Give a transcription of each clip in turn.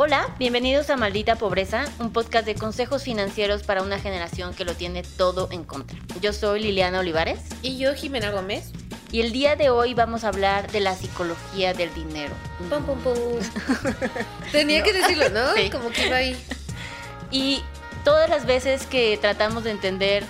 Hola, bienvenidos a Maldita Pobreza, un podcast de consejos financieros para una generación que lo tiene todo en contra. Yo soy Liliana Olivares. Y yo, Jimena Gómez. Y el día de hoy vamos a hablar de la psicología del dinero. Pum, pum, pum. Tenía que decirlo, ¿no? Como que iba ahí. Y todas las veces que tratamos de entender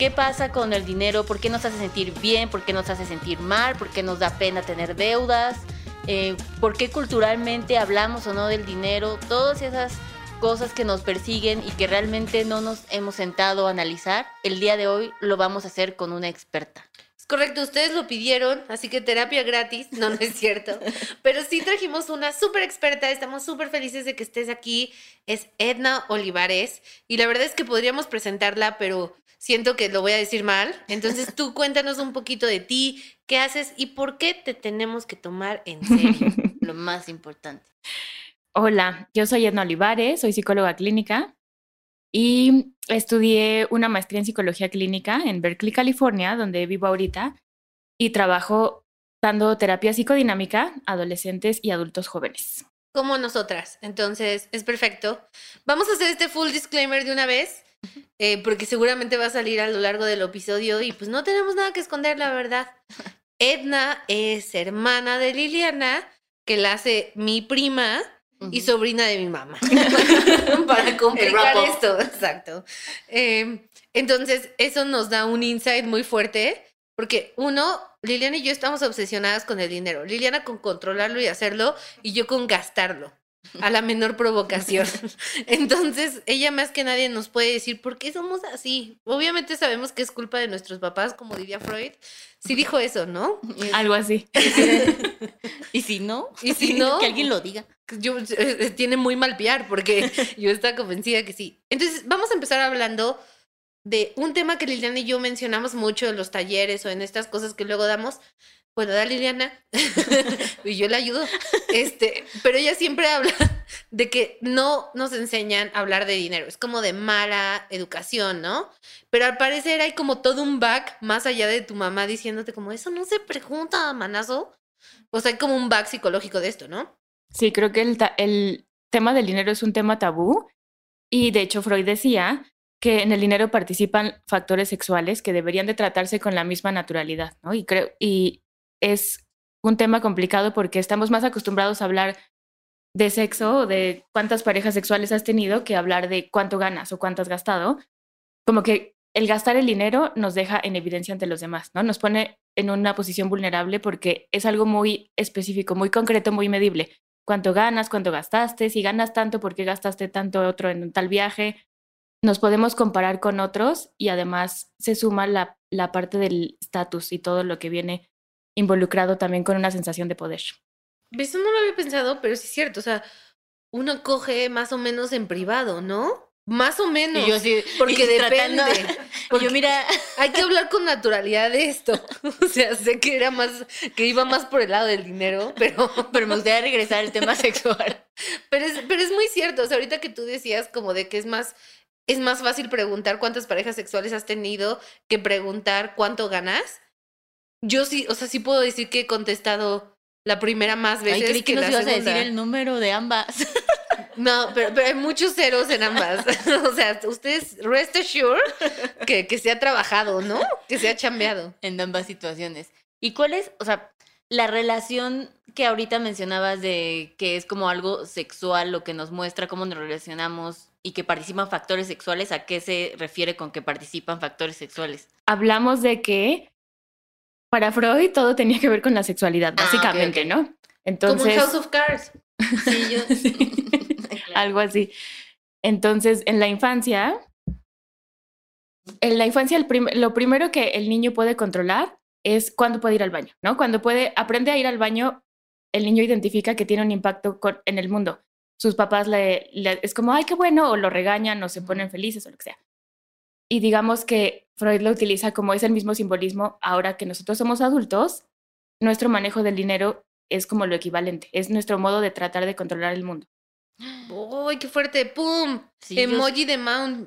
qué pasa con el dinero, por qué nos hace sentir bien, por qué nos hace sentir mal, por qué nos da pena tener deudas, eh, por qué culturalmente hablamos o no del dinero, todas esas cosas que nos persiguen y que realmente no nos hemos sentado a analizar, el día de hoy lo vamos a hacer con una experta. Correcto, ustedes lo pidieron, así que terapia gratis, no, no es cierto. Pero sí trajimos una súper experta, estamos súper felices de que estés aquí. Es Edna Olivares y la verdad es que podríamos presentarla, pero siento que lo voy a decir mal. Entonces tú cuéntanos un poquito de ti, qué haces y por qué te tenemos que tomar en serio, lo más importante. Hola, yo soy Edna Olivares, soy psicóloga clínica y estudié una maestría en psicología clínica en Berkeley, California, donde vivo ahorita, y trabajo dando terapia psicodinámica a adolescentes y adultos jóvenes. Como nosotras, entonces es perfecto. Vamos a hacer este full disclaimer de una vez. Eh, porque seguramente va a salir a lo largo del episodio y pues no tenemos nada que esconder, la verdad. Edna es hermana de Liliana, que la hace mi prima y sobrina de mi mamá. Para complicar esto, exacto. Em, entonces, eso nos da un insight muy fuerte, porque uno, Liliana y yo estamos obsesionadas con el dinero. Liliana con controlarlo y hacerlo, y yo con gastarlo a la menor provocación. Entonces, ella más que nadie nos puede decir por qué somos así. Obviamente sabemos que es culpa de nuestros papás, como diría Freud. Sí dijo eso, ¿no? Algo así. ¿Y si no? ¿Y si no? Que alguien lo diga. Yo, eh, eh, tiene muy mal piar porque yo estaba convencida que sí. Entonces, vamos a empezar hablando de un tema que Liliana y yo mencionamos mucho en los talleres o en estas cosas que luego damos, bueno, da Liliana, y yo le ayudo, este, pero ella siempre habla de que no nos enseñan a hablar de dinero, es como de mala educación, ¿no? Pero al parecer hay como todo un back más allá de tu mamá diciéndote como, eso no se pregunta, manazo. O sea, hay como un back psicológico de esto, ¿no? Sí, creo que el, el tema del dinero es un tema tabú y de hecho Freud decía que en el dinero participan factores sexuales que deberían de tratarse con la misma naturalidad, ¿no? Y creo y es un tema complicado porque estamos más acostumbrados a hablar de sexo o de cuántas parejas sexuales has tenido que hablar de cuánto ganas o cuánto has gastado. Como que el gastar el dinero nos deja en evidencia ante los demás, ¿no? Nos pone en una posición vulnerable porque es algo muy específico, muy concreto, muy medible. Cuánto ganas, cuánto gastaste, si ganas tanto, ¿por qué gastaste tanto otro en tal viaje? Nos podemos comparar con otros y además se suma la, la parte del estatus y todo lo que viene involucrado también con una sensación de poder. Eso no lo había pensado, pero sí es cierto. O sea, uno coge más o menos en privado, ¿no? Más o menos. yo sí, porque depende. Porque yo mira, hay que hablar con naturalidad de esto. O sea, sé que era más, que iba más por el lado del dinero, pero, pero me gustaría regresar al tema sexual. Pero es, pero es muy cierto. O sea, ahorita que tú decías como de que es más, es más fácil preguntar cuántas parejas sexuales has tenido que preguntar cuánto ganas yo sí, o sea, sí puedo decir que he contestado la primera más veces. Ay, creí que, nos ibas a decir el número de ambas. No, pero, pero hay muchos ceros en ambas. o sea, ustedes rest assured que, que se ha trabajado, ¿no? Que se ha chambeado. En ambas situaciones. ¿Y cuál es, o sea, la relación que ahorita mencionabas de que es como algo sexual, lo que nos muestra cómo nos relacionamos y que participan factores sexuales, ¿a qué se refiere con que participan factores sexuales? Hablamos de que para Freud todo tenía que ver con la sexualidad, ah, básicamente, ¿no? Entonces, Como House of Cards. Sí, yo. Algo así. Entonces, en la infancia, en la infancia lo primero que el niño puede controlar es cuando puede ir al baño, ¿no? Cuando puede, aprende a ir al baño, el niño identifica que tiene un impacto en el mundo. Sus papás le, es como, ay, qué bueno, o lo regañan, o se ponen felices, o lo que sea. Y digamos que Freud lo utiliza como es el mismo simbolismo ahora que nosotros somos adultos, nuestro manejo del dinero es como lo equivalente, es nuestro modo de tratar de controlar el mundo. ¡Uy, qué fuerte! ¡Pum! Emoji de,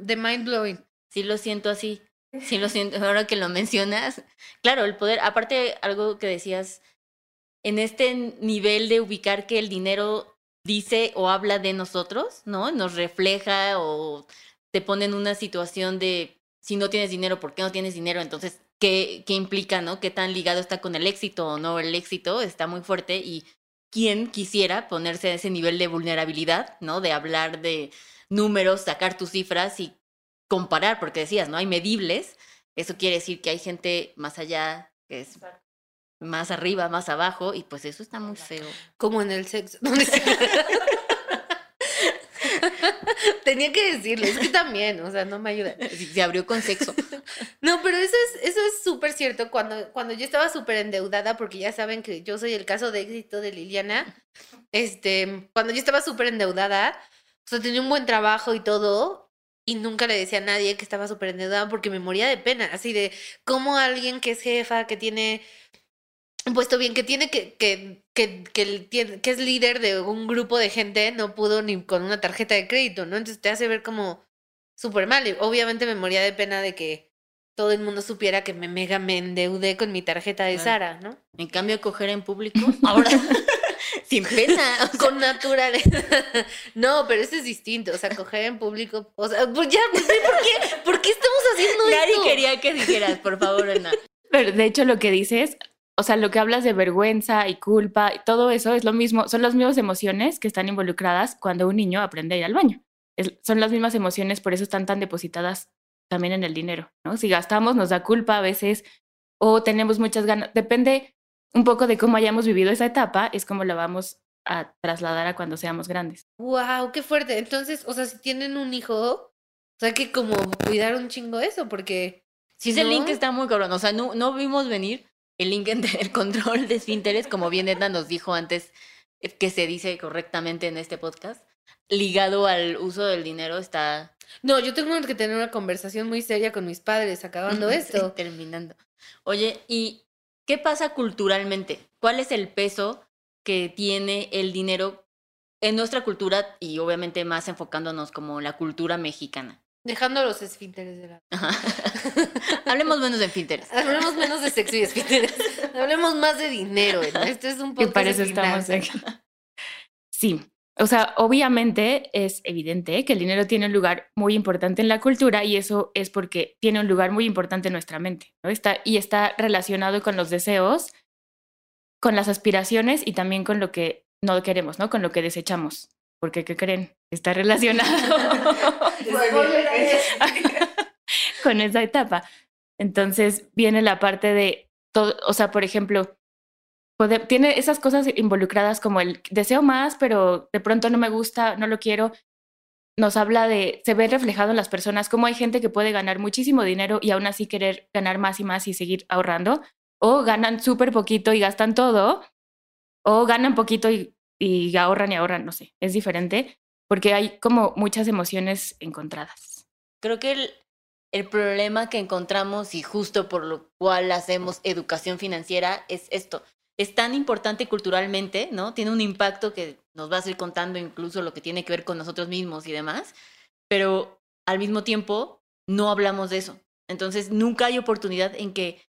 de mind blowing. Sí, lo siento así. Sí, lo siento. Ahora que lo mencionas. Claro, el poder, aparte, algo que decías, en este nivel de ubicar que el dinero dice o habla de nosotros, ¿no? Nos refleja o te pone en una situación de si no tienes dinero, ¿por qué no tienes dinero? Entonces, ¿qué, qué implica, no? ¿Qué tan ligado está con el éxito o no? El éxito está muy fuerte y quién quisiera ponerse a ese nivel de vulnerabilidad, ¿no? De hablar de números, sacar tus cifras y comparar, porque decías, ¿no? Hay medibles. Eso quiere decir que hay gente más allá, que es más arriba, más abajo, y pues eso está muy feo. Como en el sexo. Tenía que decirlo, es que también, o sea, no me ayuda. Se abrió con sexo. No, pero eso es eso es súper cierto. Cuando, cuando yo estaba súper endeudada, porque ya saben que yo soy el caso de éxito de Liliana, este, cuando yo estaba súper endeudada, o sea, tenía un buen trabajo y todo, y nunca le decía a nadie que estaba súper endeudada porque me moría de pena, así de cómo alguien que es jefa, que tiene puesto bien, que tiene que, que, que, que, que es líder de un grupo de gente, no pudo ni con una tarjeta de crédito, ¿no? Entonces te hace ver como súper mal. Y obviamente me moría de pena de que todo el mundo supiera que me mega me endeudé con mi tarjeta de Sara, ¿no? En cambio, coger en público, ahora sin pena, con naturaleza. no, pero eso es distinto, o sea, coger en público, o sea, pues ya, pues, ¿por qué, ¿por qué estamos haciendo esto? Nadie quería que dijeras, por favor, Ana. Pero de hecho lo que dices, o sea, lo que hablas de vergüenza y culpa, y todo eso es lo mismo, son las mismas emociones que están involucradas cuando un niño aprende a ir al baño. son las mismas emociones, por eso están tan depositadas también en el dinero, ¿no? Si gastamos nos da culpa a veces o tenemos muchas ganas, depende un poco de cómo hayamos vivido esa etapa, es como la vamos a trasladar a cuando seamos grandes. Wow, qué fuerte. Entonces, o sea, si tienen un hijo, o sea, que como cuidar un chingo eso, porque si ese link está muy cabrón, o sea, no, no vimos venir el link entre el control de esfínteres, como bien Edna nos dijo antes, eh, que se dice correctamente en este podcast, ligado al uso del dinero está... No, yo tengo que tener una conversación muy seria con mis padres acabando esto. terminando. Oye, ¿y qué pasa culturalmente? ¿Cuál es el peso que tiene el dinero en nuestra cultura y obviamente más enfocándonos como la cultura mexicana? Dejando los esfínteres de lado. Hablemos menos de esfínteres. Hablemos menos de sexo y esfínteres. Hablemos más de dinero. Esto es un poco. parece estamos Sí. O sea, obviamente es evidente que el dinero tiene un lugar muy importante en la cultura y eso es porque tiene un lugar muy importante en nuestra mente, ¿no? Está, y está relacionado con los deseos, con las aspiraciones y también con lo que no queremos, ¿no? Con lo que desechamos. Porque, ¿qué creen? Está relacionado con esa etapa. Entonces viene la parte de todo, o sea, por ejemplo, tiene esas cosas involucradas como el deseo más, pero de pronto no me gusta, no lo quiero. Nos habla de, se ve reflejado en las personas, cómo hay gente que puede ganar muchísimo dinero y aún así querer ganar más y más y seguir ahorrando, o ganan súper poquito y gastan todo, o ganan poquito y y ahorran y ahorran, no sé, es diferente porque hay como muchas emociones encontradas. Creo que el, el problema que encontramos y justo por lo cual hacemos educación financiera es esto. Es tan importante culturalmente, ¿no? Tiene un impacto que nos va a ir contando incluso lo que tiene que ver con nosotros mismos y demás, pero al mismo tiempo no hablamos de eso. Entonces nunca hay oportunidad en que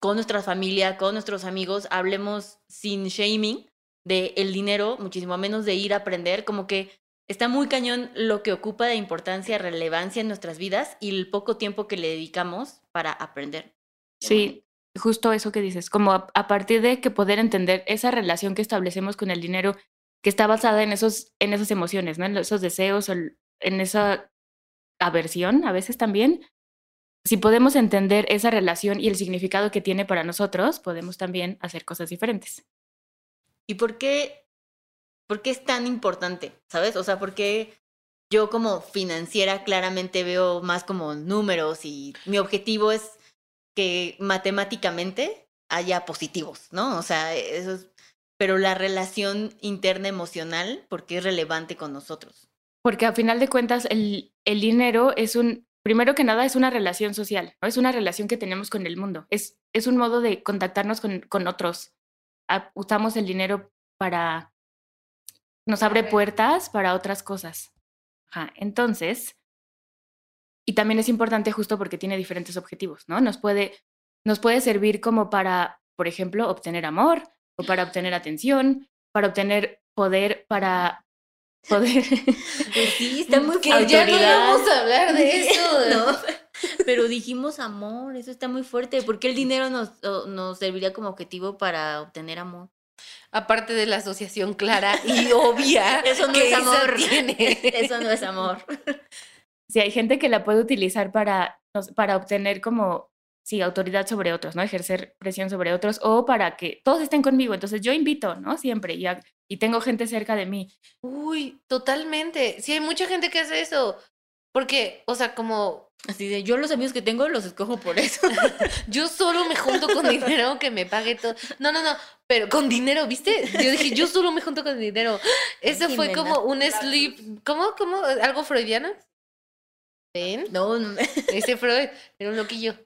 con nuestra familia, con nuestros amigos, hablemos sin shaming de el dinero, muchísimo menos de ir a aprender, como que está muy cañón lo que ocupa de importancia, relevancia en nuestras vidas y el poco tiempo que le dedicamos para aprender. Sí, justo eso que dices, como a, partir de que poder entender esa relación que establecemos con el dinero que está basada en esos en esas emociones, ¿no? En esos deseos, en esa aversión a veces también. Si podemos entender esa relación y el significado que tiene para nosotros, podemos también hacer cosas diferentes. ¿Y por qué, por qué es tan importante? ¿Sabes? O sea, ¿por qué yo como financiera claramente veo más como números y mi objetivo es que matemáticamente haya positivos, ¿no? O sea, eso es, pero la relación interna emocional, porque es relevante con nosotros. Porque a final de cuentas el, el dinero es un, primero que nada, es una relación social. Es una relación que tenemos con el mundo, es, es un modo de contactarnos con, con otros. Usamos el dinero para, nos abre puertas para otras cosas. Ajá. Entonces, y también es importante justo porque tiene diferentes objetivos, ¿no? Nos puede, nos puede servir como para, por ejemplo, obtener amor o para obtener atención, para obtener poder, para poder... Pues sí, está muy Que ya no vamos a hablar de eso. No, pero dijimos amor, eso está muy fuerte. ¿Por qué el dinero nos, nos serviría como objetivo para obtener amor? Aparte de la asociación clara y obvia. Eso no que es amor. tiene. Eso no es amor. Sí, hay gente que la puede utilizar para, para obtener como, sí, autoridad sobre otros, ¿no? Ejercer presión sobre otros o para que todos estén conmigo. Entonces yo invito, ¿no? Siempre y, a- y tengo gente cerca de mí. Uy, totalmente. Sí, hay mucha gente que hace eso. Porque, o sea, como Así de, yo los amigos que tengo los escojo por eso. yo solo me junto con dinero que me pague todo. No, no, no, pero con dinero, ¿viste? Yo dije, yo solo me junto con dinero. Eso fue como un sleep. ¿Cómo? ¿Cómo? ¿Algo freudiano? ¿Ven? No, no. Ese Freud era un loquillo.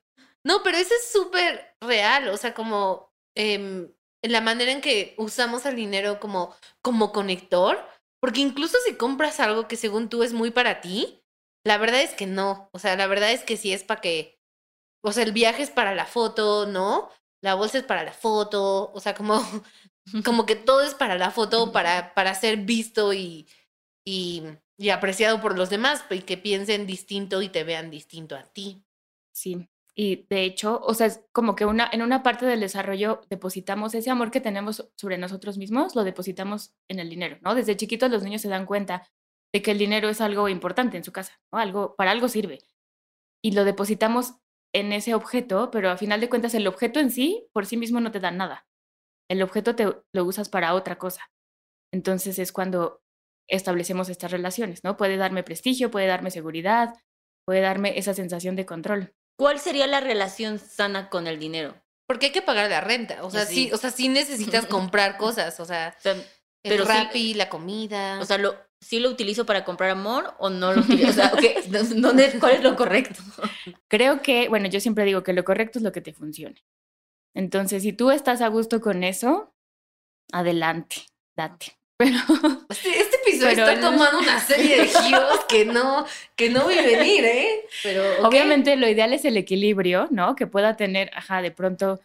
No, pero eso es súper real, o sea, como en la manera en que usamos el dinero como, como conector, porque incluso si compras algo que según tú es muy para ti, la verdad es que no, o sea, la verdad es que sí es para que, o sea, el viaje es para la foto, ¿no? La bolsa es para la foto, o sea, como, como que todo es para la foto, para, para ser visto y, y, y apreciado por los demás, y que piensen distinto y te vean distinto a ti. Sí. Y de hecho, o sea, es como que una, en una parte del desarrollo depositamos ese amor que tenemos sobre nosotros mismos, lo depositamos en el dinero, ¿no? Desde chiquitos los niños se dan cuenta de que el dinero es algo importante en su casa, ¿no? Algo, para algo sirve. Y lo depositamos en ese objeto, pero a final de cuentas el objeto en sí, por sí mismo no te da nada. El objeto te lo usas para otra cosa. Entonces es cuando establecemos estas relaciones, ¿no? Puede darme prestigio, puede darme seguridad, puede darme esa sensación de control. ¿Cuál sería la relación sana con el dinero? Porque hay que pagar la renta. O sea, sí, Sí. o sea, sí necesitas comprar cosas. O sea, el Pero sí- Rappi, la comida. o sea, lo, ¿sí lo utilizo para comprar amor o no lo utilizo? O sea, ok, ¿dónde- ¿cuál es lo correcto? Creo que, bueno, yo siempre digo que lo correcto es lo que te funcione. Entonces, si tú estás a gusto con eso, adelante, date. Pero este, este episodio pero está no- tomando una serie de giros que no, que no vi venir, ¿eh? Pero obviamente lo ideal es el equilibrio, ¿no? Que pueda tener, ajá, de pronto,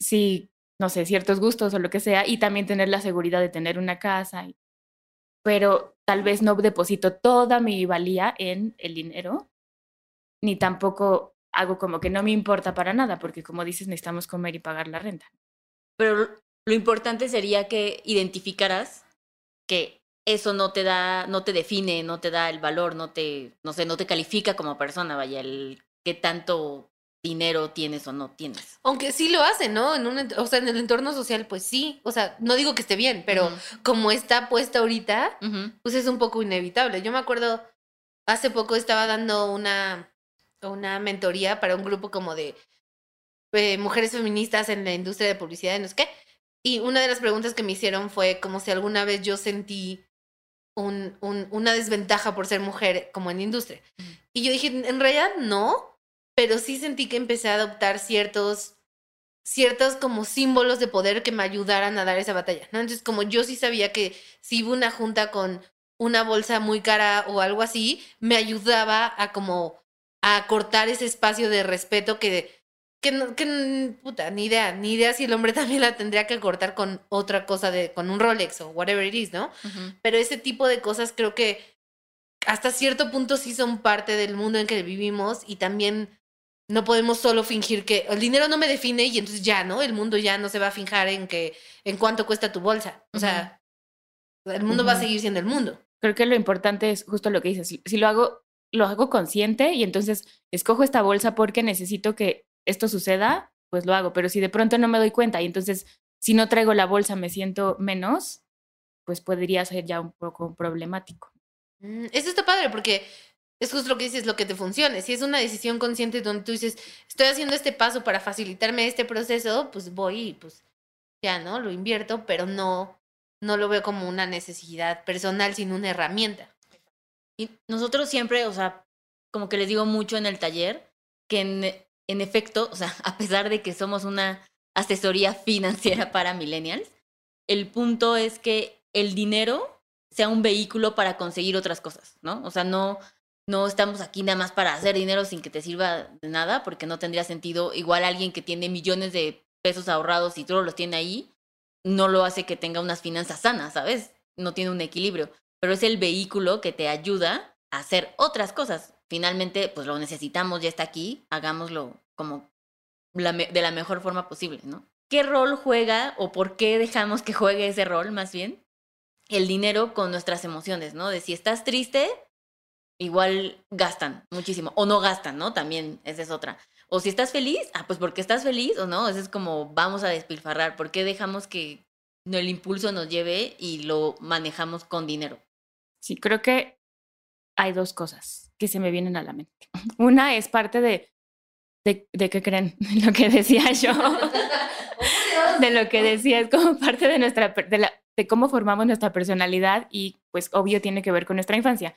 sí, no sé, ciertos gustos o lo que sea, y también tener la seguridad de tener una casa. y- Pero tal vez no deposito toda mi valía en el dinero, ni tampoco hago como que no me importa para nada, porque como dices, necesitamos comer y pagar la renta. Pero lo importante sería que identificaras que eso no te da, no te define, no te da el valor, no te, no sé, no te califica como persona, vaya, el qué tanto dinero tienes o no tienes. Aunque sí lo hacen, ¿no? En un, o sea, en el entorno social, pues sí. O sea, no digo que esté bien, pero como está puesta ahorita, pues es un poco inevitable. Yo me acuerdo, hace poco estaba dando una, una mentoría para un grupo como de eh, mujeres feministas en la industria de publicidad y no sé qué. Y una de las preguntas que me hicieron fue como si alguna vez yo sentí un, un- una desventaja por ser mujer como en la industria. Y yo dije, en realidad no, pero sí sentí que empecé a adoptar ciertos ciertos como símbolos de poder que me ayudaran a dar esa batalla, ¿no? Entonces, como yo sí sabía que si iba a una junta con una bolsa muy cara o algo así, me ayudaba a como a cortar ese espacio de respeto que que, no- que puta, ni idea, ni idea si el hombre también la tendría que cortar con otra cosa de con un Rolex o whatever it is, ¿no? Pero ese tipo de cosas creo que hasta cierto punto sí son parte del mundo en que vivimos y también no podemos solo fingir que el dinero no me define y entonces ya, ¿no? El mundo ya no se va a fijar en que en cuánto cuesta tu bolsa. O sea, el mundo va a seguir siendo el mundo. Creo que lo importante es justo lo que dices. Si, si lo hago, lo hago consciente y entonces escojo esta bolsa porque necesito que esto suceda, pues lo hago. Pero si de pronto no me doy cuenta y entonces si no traigo la bolsa me siento menos, pues podría ser ya un poco problemático. Mm, Eso está padre porque es justo lo que dices, lo que te funcione. Si es una decisión consciente donde tú dices, estoy haciendo este paso para facilitarme este proceso, pues voy y pues ya, ¿no? Lo invierto, pero no, no lo veo como una necesidad personal, sino una herramienta. Y nosotros siempre, o sea, como que les digo mucho en el taller, que en, en efecto, o sea, a pesar de que somos una asesoría financiera para millennials, el punto es que el dinero sea un vehículo para conseguir otras cosas, ¿no? O sea, no, no estamos aquí nada más para hacer dinero sin que te sirva de nada, porque no tendría sentido. Igual alguien que tiene millones de pesos ahorrados y todos los tiene ahí, no lo hace que tenga unas finanzas sanas, ¿sabes? No tiene un equilibrio, pero es el vehículo que te ayuda a hacer otras cosas. Finalmente, pues lo necesitamos, ya está aquí, hagámoslo como de la mejor forma posible, ¿no? ¿Qué rol juega o por qué dejamos que juegue ese rol, más bien? El dinero con nuestras emociones, ¿no? De si estás triste, igual gastan muchísimo. O no gastan, ¿no? También, esa es otra. O si estás feliz, ah, pues porque estás feliz o no. Eso es como vamos a despilfarrar. ¿Por qué dejamos que el impulso nos lleve y lo manejamos con dinero? Sí, creo que hay dos cosas que se me vienen a la mente. Una es parte de, de, de qué creen, lo que decía yo. de lo que decía, es como parte de nuestra, de, de cómo formamos nuestra personalidad y pues obvio tiene que ver con nuestra infancia.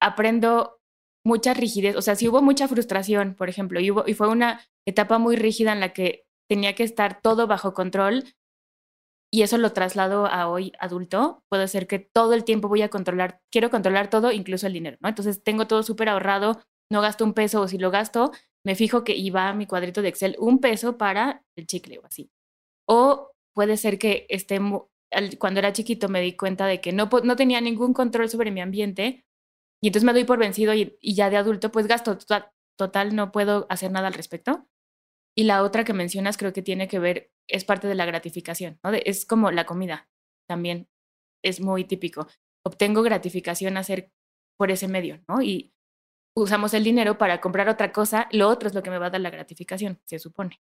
aprendo mucha rigidez, o sea, si hubo mucha frustración, por ejemplo, y fue una etapa muy rígida en la que tenía que estar todo bajo control, y eso lo traslado a hoy adulto, puede ser que todo el tiempo voy a controlar, quiero controlar todo, incluso el dinero, ¿no? Entonces tengo todo súper ahorrado, no gasto un peso, o si lo gasto, me fijo que iba a mi cuadrito de Excel un peso para el chicle o así. O puede ser que esté, cuando era chiquito me di cuenta de que no, no tenía ningún control sobre mi ambiente y entonces me doy por vencido y, ya de adulto pues gasto total, no puedo hacer nada al respecto. Y la otra que mencionas creo que tiene que ver, es parte de la gratificación, ¿no? es como la comida también, es muy típico. Obtengo gratificación hacer por ese medio, ¿no? Y usamos el dinero para comprar otra cosa, lo otro es lo que me va a dar la gratificación, se supone.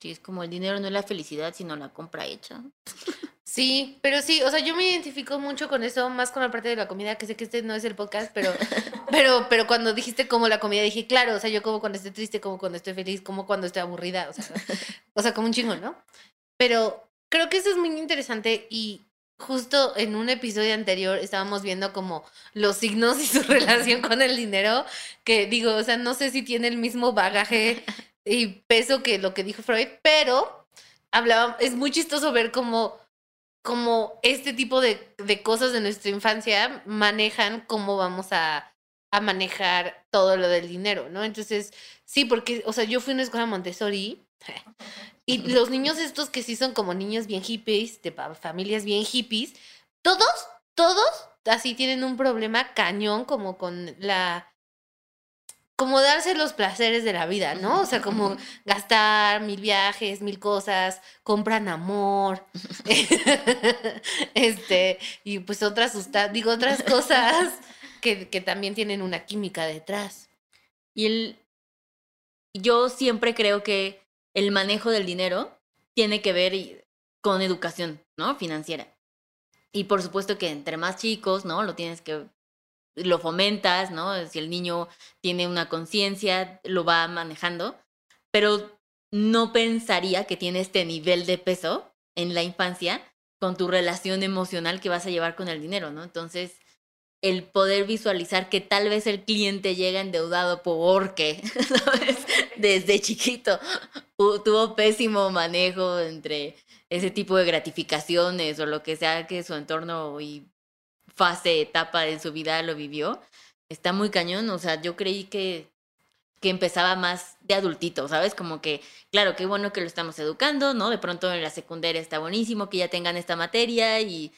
Sí, es como el dinero no es la felicidad, sino la compra hecha. Sí, pero sí, o sea, yo me identifico mucho con eso, más con la parte de la comida, que sé que este no es el podcast, pero, pero, pero cuando dijiste como la comida, dije, claro, o sea, yo como cuando estoy triste, como cuando estoy feliz, como cuando estoy aburrida, o sea, o sea, como un chingo, ¿no? Pero creo que eso es muy interesante y justo en un episodio anterior estábamos viendo como los signos y su relación con el dinero, que digo, o sea, no sé si tiene el mismo bagaje y peso que lo que dijo Freud, pero hablaba, es muy chistoso ver cómo como este tipo de, de, cosas de nuestra infancia manejan cómo vamos a, a, manejar todo lo del dinero, ¿no? Entonces, sí, porque, o sea, yo fui a una escuela Montessori y los niños estos que sí son como niños bien hippies, de familias bien hippies, todos, todos así tienen un problema cañón como con la como darse los placeres de la vida, ¿no? O sea, como gastar mil viajes, mil cosas, compran amor, este, y pues otras sustancias, digo, otras cosas que, que también tienen una química detrás. Y el, yo siempre creo que el manejo del dinero tiene que ver con educación, ¿no? Financiera. Y por supuesto que entre más chicos, ¿no? Lo tienes que lo fomentas, ¿no? Si el niño tiene una conciencia, lo va manejando, pero no pensaría que tiene este nivel de peso en la infancia con tu relación emocional que vas a llevar con el dinero, ¿no? Entonces, el poder visualizar que tal vez el cliente llega endeudado porque, ¿sabes? Desde chiquito tuvo pésimo manejo entre ese tipo de gratificaciones o lo que sea que su entorno y fase, etapa de su vida lo vivió. Está muy cañón, o sea, yo creí que, que empezaba más de adultito, ¿sabes? Como que, claro, qué bueno que lo estamos educando, ¿no? De pronto en la secundaria está buenísimo que ya tengan esta materia y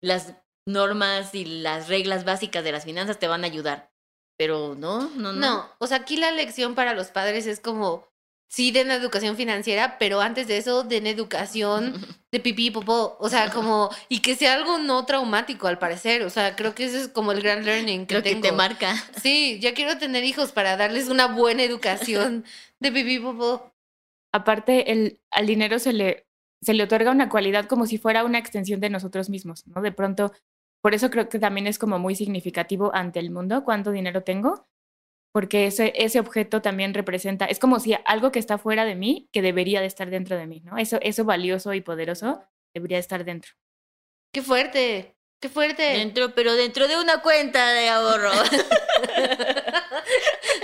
las normas y las reglas básicas de las finanzas te van a ayudar. Pero no, no, no. No, o sea, aquí la lección para los padres es como, sí den educación financiera, pero antes de eso den educación de pipí y popó. O sea, como, y que sea algo no traumático al parecer. O sea, creo que ese es como el gran learning que Creo que tengo. te marca. Sí, ya quiero tener hijos para darles una buena educación de pipí y popó. Aparte, el, al dinero se le, se le otorga una cualidad como si fuera una extensión de nosotros mismos, ¿no? De pronto, por eso creo que también es como muy significativo ante el mundo cuánto dinero tengo, porque ese, ese objeto también representa, es como si algo que está fuera de mí, que debería de estar dentro de mí, ¿no? Eso, eso valioso y poderoso debería estar dentro. ¡Qué fuerte! ¡Qué fuerte! Dentro, pero dentro de una cuenta de ahorro.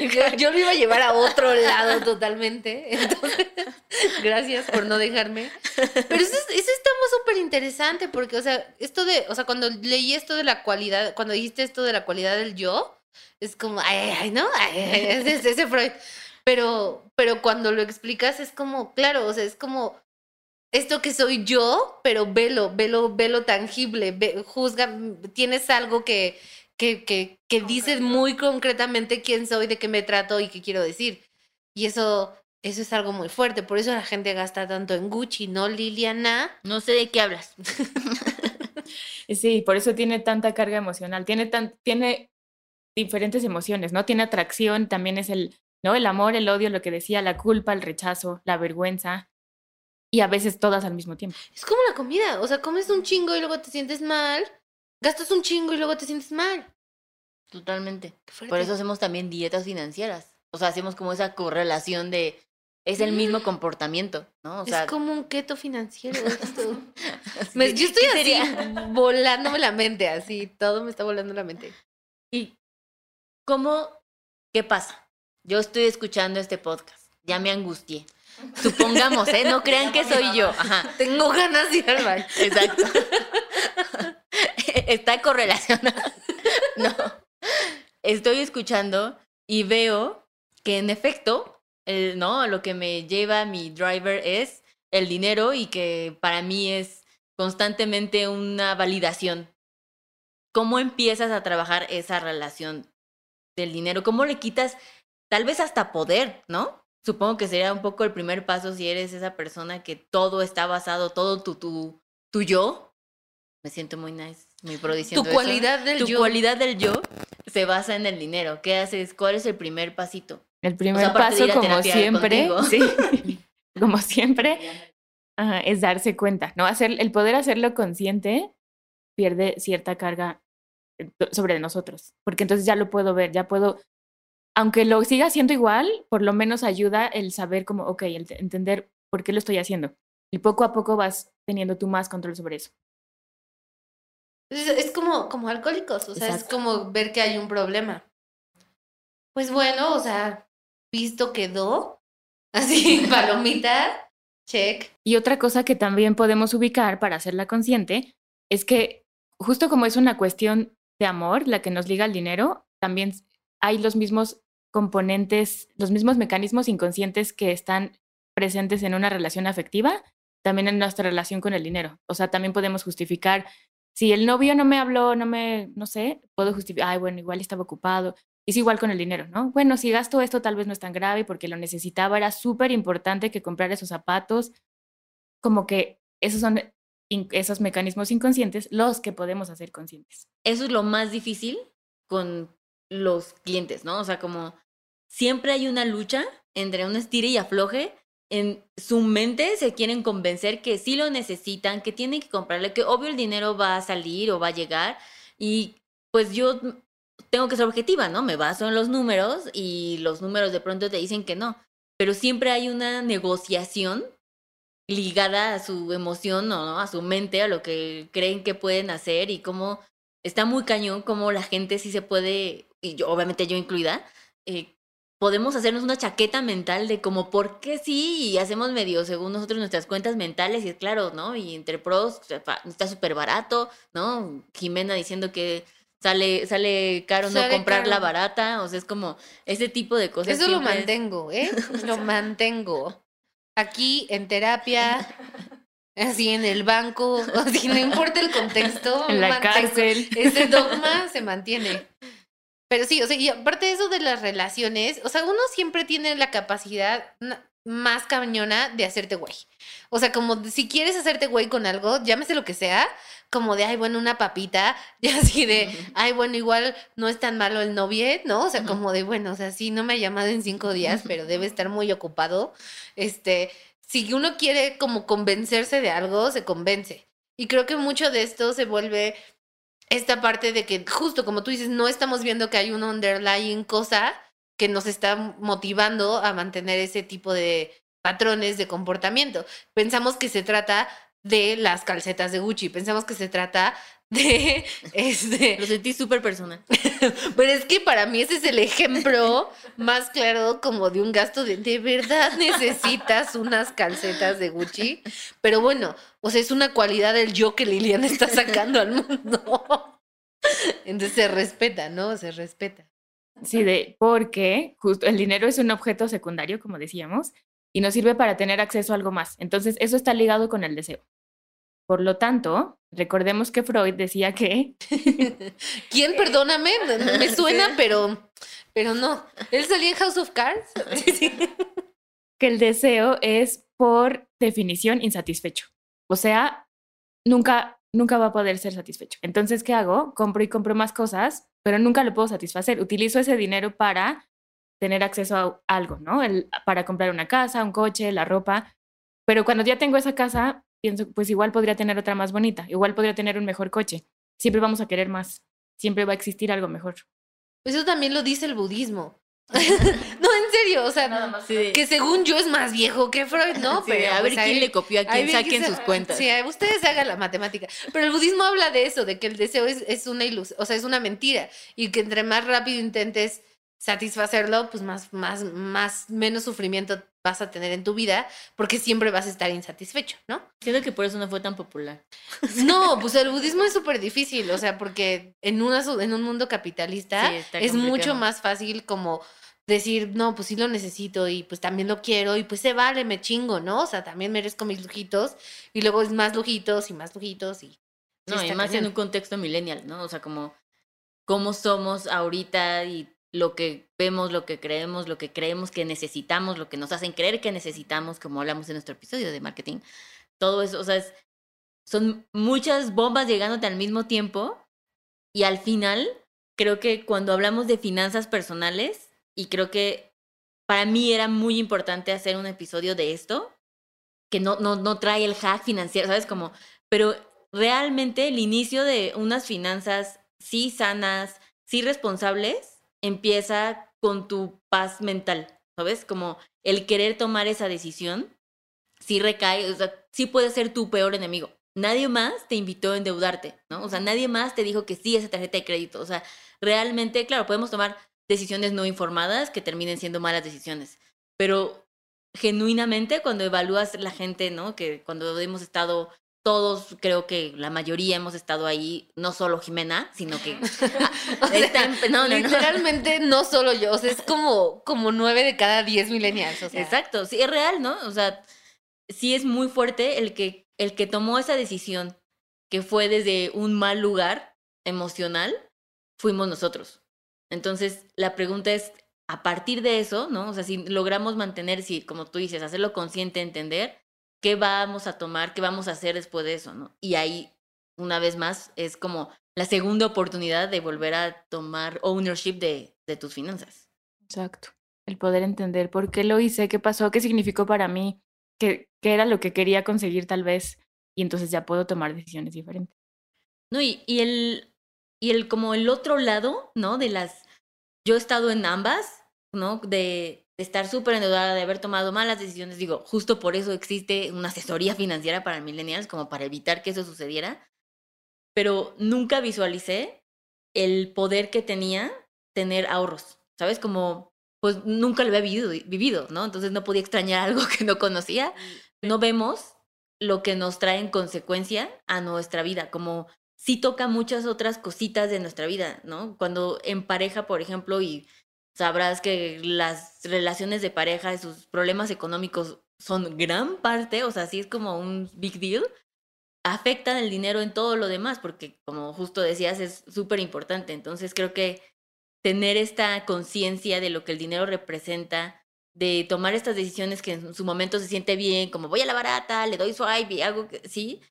yo, yo lo iba a llevar a otro lado totalmente. Entonces, gracias por no dejarme. Pero eso, es- eso está súper interesante porque, o sea, esto de, o sea, cuando leí esto de la cualidad, cuando dijiste esto de la cualidad del yo, es como, ay, ay, ay, ¿no? Ay, ese, ese- ese Freud. Pero, pero cuando lo explicas es como, claro, o sea, es como esto que soy yo, pero velo, velo, velo tangible, ve- juzga, tienes algo que, que, que, que dices muy concretamente quién soy, de qué me trato y qué quiero decir. Y eso, eso es algo muy fuerte. Por eso la gente gasta tanto en Gucci, ¿no, Liliana? No sé de qué hablas. Sí, por eso tiene tanta carga emocional, tiene, tan, tiene diferentes emociones, ¿no? Tiene atracción, también es el, ¿no? El amor, el odio, lo que decía, la culpa, el rechazo, la vergüenza, y a veces todas al mismo tiempo. Es como la comida. O sea, comes un chingo y luego te sientes mal. Gastas un chingo y luego te sientes mal. Totalmente. Por eso hacemos también dietas financieras. O sea, hacemos como esa correlación de es el mismo comportamiento, ¿no? O sea, es como un keto financiero esto. Me- yo estoy ¿qué así, volándome la mente, así. Todo me está volando la mente. ¿Y cómo? ¿Qué pasa? Yo estoy escuchando este podcast. Ya me angustié. Supongamos, ¿eh? No crean que soy yo. Ajá. Tengo ganas de ir al baño. Exacto. Está correlacionado. No. Estoy escuchando y veo que en efecto, el, no, lo que me lleva a mi driver es el dinero y que para mí es constantemente una validación. ¿Cómo empiezas a trabajar esa relación del dinero? ¿Cómo le quitas tal vez hasta poder, ¿no? Supongo que sería un poco el primer paso si eres esa persona que todo está basado, todo tu, tu, tu yo. Me siento muy nice, muy pro diciendo Tu eso. cualidad del Tu yo. cualidad del yo se basa en el dinero. ¿Qué haces? ¿Cuál es el primer pasito? El primer ir paso, como siempre, sí, como siempre, ajá, es darse cuenta, ¿no? Hacer, el poder hacerlo consciente pierde cierta carga sobre nosotros, porque entonces ya lo puedo ver, ya puedo, aunque lo siga haciendo igual, por lo menos ayuda el saber como, ok, el te- entender por qué lo estoy haciendo. Y poco a poco vas teniendo tú más control sobre eso. Es, es como, como alcohólicos, o sea, es como ver que hay un problema. Pues bueno, o sea, visto quedó. Así, palomita, check. Y otra cosa que también podemos ubicar para hacerla consciente es que justo como es una cuestión de amor la que nos liga al dinero, también hay los mismos componentes, los mismos mecanismos inconscientes que están presentes en una relación afectiva, también en nuestra relación con el dinero. O sea, también podemos justificar, si el novio no me habló, no me, no sé, puedo justificar, ay, bueno, igual estaba ocupado. Es igual con el dinero, ¿no? Bueno, si gasto esto tal vez no es tan grave porque lo necesitaba, era súper importante que comprar esos zapatos. Como que esos son esos mecanismos inconscientes los que podemos hacer conscientes. Eso es lo más difícil con los clientes, ¿no? O sea, como siempre hay una lucha entre un estire y afloje. En su mente se quieren convencer que sí lo necesitan, que tienen que comprarle, que obvio el dinero va a salir o va a llegar. Y pues yo tengo que ser objetiva, ¿no? Me baso en los números y los números de pronto te dicen que no. Pero siempre hay una negociación ligada a su emoción o ¿no? a su mente, a lo que creen que pueden hacer y cómo está muy cañón como la gente sí se puede, y yo, obviamente yo incluida, eh, podemos hacernos una chaqueta mental de como por qué sí y hacemos medio según nosotros nuestras cuentas mentales y es claro, ¿no? Y entre pros está súper barato, ¿no? Jimena diciendo que sale sale caro no comprarla barata, o sea, es como ese tipo de cosas. Eso lo mantengo, ¿eh? lo mantengo. Aquí en terapia, así en el banco, así no importa el contexto, en la cárcel. Ese dogma se mantiene. Pero sí, o sea, y aparte de eso de las relaciones, o sea, uno siempre tiene la capacidad más cañona de hacerte güey. O sea, como si quieres hacerte güey con algo, llámese lo que sea, como de, ay, bueno, una papita, y así de, ay, bueno, igual no es tan malo el novio, ¿no? O sea, como de, bueno, o sea, sí, no me ha llamado en cinco días, pero debe estar muy ocupado. Este, si uno quiere como convencerse de algo, se convence. Y creo que mucho de esto se vuelve esta parte de que justo como tú dices, no estamos viendo que hay una underlying cosa que nos está motivando a mantener ese tipo de patrones de comportamiento. Pensamos que se trata de las calcetas de Gucci, pensamos que se trata de este lo sentí súper personal. pero es que para mí ese es el ejemplo más claro como de un gasto de de verdad necesitas unas calcetas de Gucci pero bueno o sea es una cualidad del yo que Liliana está sacando al mundo. Entonces se respeta no se respeta sí de porque justo el dinero es un objeto secundario como decíamos y nos sirve para tener acceso a algo más entonces eso está ligado con el deseo por lo tanto, recordemos que Freud decía que... ¿Quién? Perdóname, me suena, pero, pero no. ¿Él salía en House of Cards? que el deseo es, por definición, insatisfecho. O sea, nunca, nunca va a poder ser satisfecho. Entonces, ¿qué hago? Compro y compro más cosas, pero nunca lo puedo satisfacer. Utilizo ese dinero para tener acceso a algo, ¿no? El, para comprar una casa, un coche, la ropa. Pero cuando ya tengo esa casa, pienso, pues igual podría tener otra más bonita, igual podría tener un mejor coche. Siempre vamos a querer más, siempre va a existir algo mejor. Eso también lo dice el budismo. no, en serio, o sea, que según yo es más viejo que Freud, ¿no? Pero a ver pues, quién le copió a quién, saquen sus cuentas. Sí, ustedes hagan la matemática. Pero el budismo habla de eso, de que el deseo es, es una ilusión, o sea, es una mentira. Y que entre más rápido intentes satisfacerlo, pues más, más, más, menos sufrimiento vas a tener en tu vida, porque siempre vas a estar insatisfecho, ¿no? Siento que por eso no fue tan popular. No, pues el budismo es súper difícil, o sea, porque en, una, en un mundo capitalista es mucho más fácil como decir, no, pues sí lo necesito y pues también lo quiero y pues se vale, me chingo, ¿no? O sea, también merezco mis lujitos y luego es más lujitos y más lujitos y... No, y más en un contexto millennial, ¿no? O sea, como cómo somos ahorita y lo que vemos, lo que creemos, lo que creemos que necesitamos, lo que nos hacen creer que necesitamos, como hablamos en nuestro episodio de marketing. Todo eso, o sea, son muchas bombas llegándote al mismo tiempo y al final creo que cuando hablamos de finanzas personales, y creo que para mí era muy importante hacer un episodio de esto, que no, no, no trae el hack financiero, ¿sabes? Como, pero realmente el inicio de unas finanzas sí sanas, sí responsables, empieza con tu paz mental, ¿sabes? Como el querer tomar esa decisión, sí recae, o sea, sí puede ser tu peor enemigo. Nadie más te invitó a endeudarte, ¿no? O sea, nadie más te dijo que sí esa tarjeta de crédito. O sea, realmente, claro, podemos tomar decisiones no informadas que terminen siendo malas decisiones, pero genuinamente cuando evalúas la gente, ¿no? Que cuando hemos estado todos, creo que la mayoría hemos estado ahí, no solo Jimena, sino que... no, literalmente no. solo yo, o sea, es como, como nueve de cada diez millennials. O sea. Exacto, sí, es real, ¿no? O sea, sí es muy fuerte el que, el que tomó esa decisión, que fue desde un mal lugar emocional, fuimos nosotros. Entonces, la pregunta es, a partir de eso, ¿no? O sea, si logramos mantener, si, como tú dices, hacerlo consciente, entender, qué vamos a tomar, qué vamos a hacer después de eso, ¿no? Y ahí, una vez más, es como la segunda oportunidad de volver a tomar ownership de, de tus finanzas. Exacto. El poder entender por qué lo hice, qué pasó, qué significó para mí, qué, qué era lo que quería conseguir tal vez, y entonces ya puedo tomar decisiones diferentes. No, y, y el, y el como el otro lado, ¿no? De las, yo he estado en ambas, ¿no? De, de estar súper endeudada, de haber tomado malas decisiones. Digo, justo por eso existe una asesoría financiera para millennials, como para evitar que eso sucediera. pero nunca visualicé el poder que tenía tener ahorros, ¿sabes? Como, pues nunca lo había vivido, vivido, ¿no? Entonces no podía extrañar algo que no conocía. No vemos lo que nos trae en consecuencia a nuestra vida, como sí toca muchas otras cositas de nuestra vida, ¿no? Cuando en pareja, por ejemplo, y sabrás que las relaciones de pareja y sus problemas económicos son gran parte, o sea, sí es como un big deal, afectan el dinero en todo lo demás, porque como justo decías, es súper importante. Entonces creo que tener esta conciencia de lo que el dinero representa, de tomar estas decisiones que en su momento se siente bien, como voy a la barata, le doy swipe y algo que sí,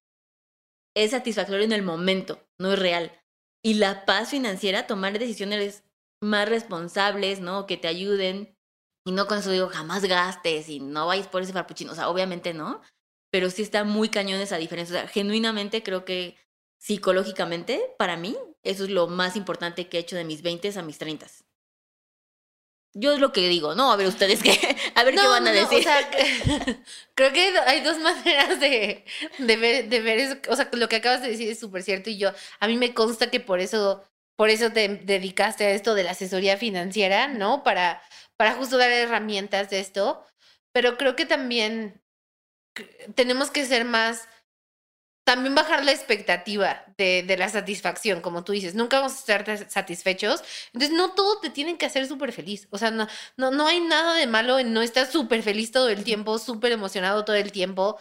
es satisfactorio en el momento, no es real. Y la paz financiera, tomar decisiones más responsables, ¿no? Que te ayuden. Y no con eso digo, jamás gastes y no vayas por ese farpuchino. O sea, obviamente no. Pero sí está muy cañón esa diferencia. O sea, genuinamente creo que psicológicamente, para mí, eso es lo más importante que he hecho de mis 20 a mis 30. Yo es lo que digo, ¿no? A ver ustedes qué, a ver qué van a decir. o sea, creo que hay dos maneras de, de, ver, de ver eso. O sea, lo que acabas de decir es súper cierto y yo, a mí me consta que por eso por eso te dedicaste a esto de la asesoría financiera, ¿no? Para, para justo dar herramientas de esto. Pero creo que también tenemos que ser más, también bajar la expectativa de, de, la satisfacción, como tú dices, nunca vamos a estar satisfechos, entonces no todo te tienen que hacer súper feliz, o sea, no, no, no hay nada de malo en no estar súper feliz todo el tiempo, súper emocionado todo el tiempo,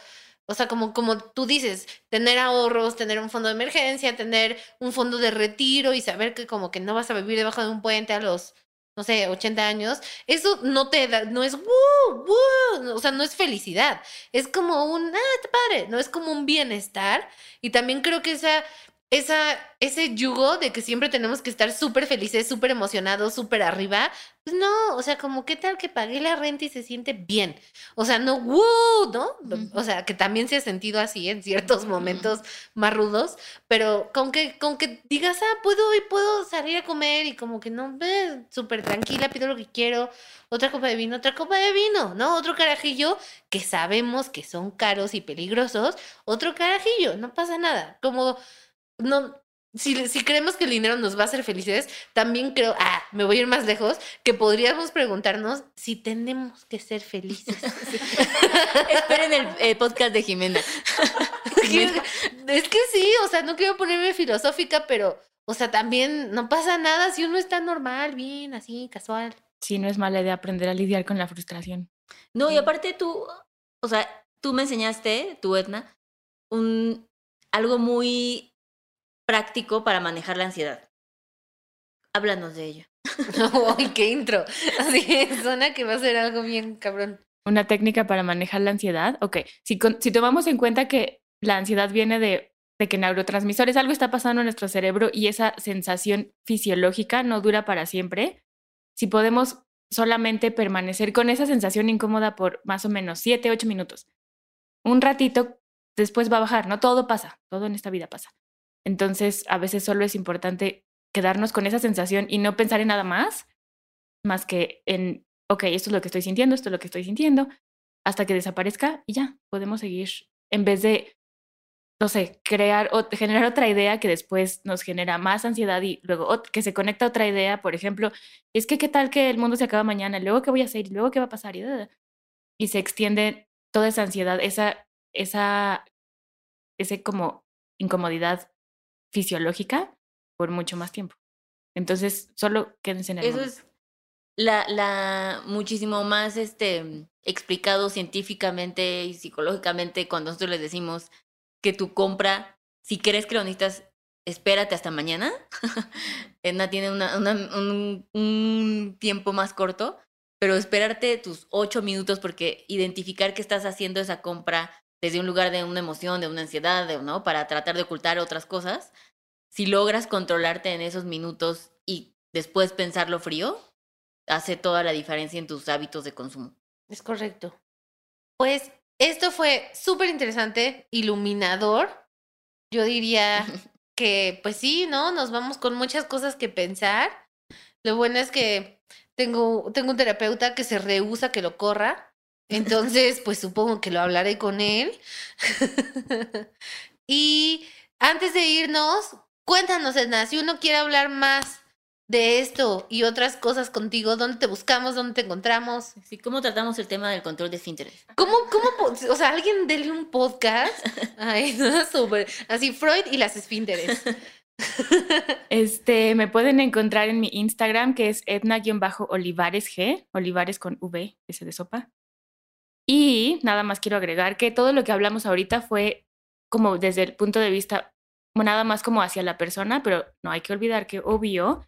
o sea, como, como tú dices, tener ahorros, tener un fondo de emergencia, tener un fondo de retiro y saber que como que no vas a vivir debajo de un puente a los, no sé, 80 años, eso no te da, no es, o sea, no es felicidad, es como un, ah, está padre, no es como un bienestar. Y también creo que esa, esa, ese yugo de que siempre tenemos que estar súper felices, súper emocionados, súper arriba, pues no, o sea, como qué tal que pagué la renta y se siente bien. O sea, no, ¡wow! ¿no? O sea, que también se ha sentido así en ciertos momentos más rudos, pero con que, con que digas, ah, puedo y puedo salir a comer y como que no, súper tranquila, pido lo que quiero, otra copa de vino, otra copa de vino, ¿no? Otro carajillo que sabemos que son caros y peligrosos, otro carajillo, no pasa nada. Como no, si, si, creemos que el dinero nos va a hacer felices, también creo, ah, me voy a ir más lejos, que podríamos preguntarnos si tenemos que ser felices. Esperen el podcast de Jimena. es que sí, o sea, no quiero ponerme filosófica, pero, o sea, también no pasa nada si uno está normal, bien, así, casual. Sí, no es mala idea aprender a lidiar con la frustración. No, y aparte tú, o sea, tú me enseñaste, tú, Edna, un, algo muy práctico para manejar la ansiedad. Háblanos de ello. ¡Ay, qué intro! Así suena que va a ser algo bien cabrón. Una técnica para manejar la ansiedad. Ok, si, si tomamos en cuenta que la ansiedad viene de, de que neurotransmisores, algo está pasando en nuestro cerebro y esa sensación fisiológica no dura para siempre, si podemos solamente permanecer con esa sensación incómoda por más o menos 7, 8 minutos, un ratito, después va a bajar, ¿no? Todo pasa, todo en esta vida pasa. Entonces, a veces solo es importante quedarnos con esa sensación y no pensar en nada más, más que en, ok, esto es lo que estoy sintiendo, esto es lo que estoy sintiendo, hasta que desaparezca y ya, podemos seguir, en vez de, no sé, crear o generar otra idea que después nos genera más ansiedad y luego que se conecta a otra idea, por ejemplo, es que qué tal que el mundo se acaba mañana, luego qué voy a hacer, luego qué va a pasar, y, y se extiende toda esa ansiedad, esa, esa, ese como incomodidad fisiológica por mucho más tiempo. Entonces, solo quédense en el Eso es la, la muchísimo más este explicado científicamente y psicológicamente cuando nosotros les decimos que tu compra, si crees que lo necesitas, espérate hasta mañana. Edna tiene una, un, un tiempo más corto, pero esperarte tus ocho minutos porque identificar que estás haciendo esa compra desde un lugar de una emoción, de una ansiedad, de, ¿no? Para tratar de ocultar otras cosas. Si logras controlarte en esos minutos y después pensarlo frío, hace toda la diferencia en tus hábitos de consumo. Es correcto. Pues esto fue súper interesante, iluminador. Yo diría que, pues sí, ¿no? Nos vamos con muchas cosas que pensar. Lo bueno es que tengo, tengo un terapeuta que se rehúsa que lo corra. Entonces, pues supongo que lo hablaré con él. y Antes de irnos, cuéntanos, Edna, si uno quiere hablar más de esto y otras cosas contigo, ¿dónde te buscamos? ¿Dónde te encontramos? Sí, ¿Cómo tratamos el tema del control de esfínteres? ¿Cómo, cómo, o sea, alguien dele un podcast? Ay, no, súper. Así, Freud y las esfínteres. Este, me pueden encontrar en mi Instagram, que es etna-olivares G, olivares con V, ese de sopa. Y nada más quiero agregar que todo lo que hablamos ahorita fue como desde el punto de vista, nada más como hacia la persona, pero no hay que olvidar que obvio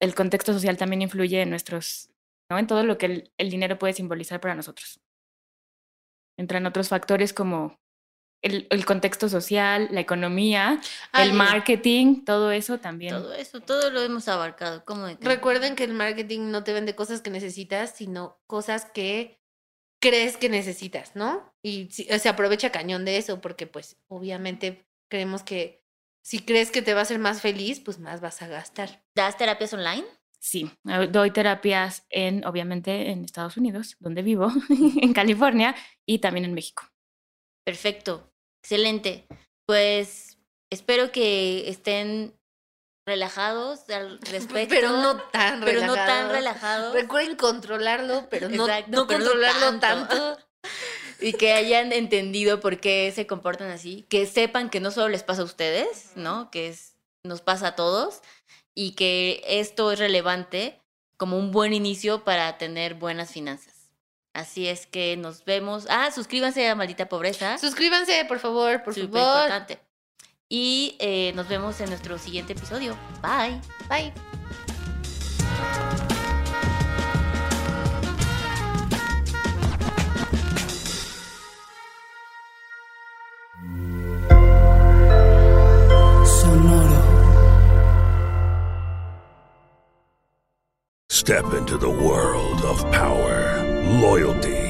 el contexto social también influye en nuestros, ¿no? En todo lo que el, el dinero puede simbolizar para nosotros. Entran otros factores como el, el contexto social, la economía, Ay, el marketing, todo eso también. Todo eso, todo lo hemos abarcado. ¿Cómo de que no? Recuerden que el marketing no te vende cosas que necesitas, sino cosas que crees que necesitas, ¿no? Y si- se aprovecha cañón de eso, porque pues obviamente creemos que si crees que te va a hacer más feliz, pues más vas a gastar. ¿Das terapias online? Sí, doy terapias en, obviamente, en Estados Unidos, donde vivo, en California y también en México. Perfecto, excelente. Pues espero que estén relajados al respecto. Pero no tan pero no tan relajado. relajados. Recuerden controlarlo, pero no, Exacto, no pero no controlarlo tanto. tanto. Y que hayan entendido por qué se comportan así. Que sepan que no solo les pasa a ustedes, ¿no? Que es, nos pasa a todos. Y que esto es relevante como un buen inicio para tener buenas finanzas. Así es que nos vemos. Ah, suscríbanse a Maldita Pobreza. Suscríbanse, por favor, por Súper favor. importante. Y eh, nos vemos en nuestro siguiente episodio. Bye. Bye. Sonoro. Step into the world of power, loyalty,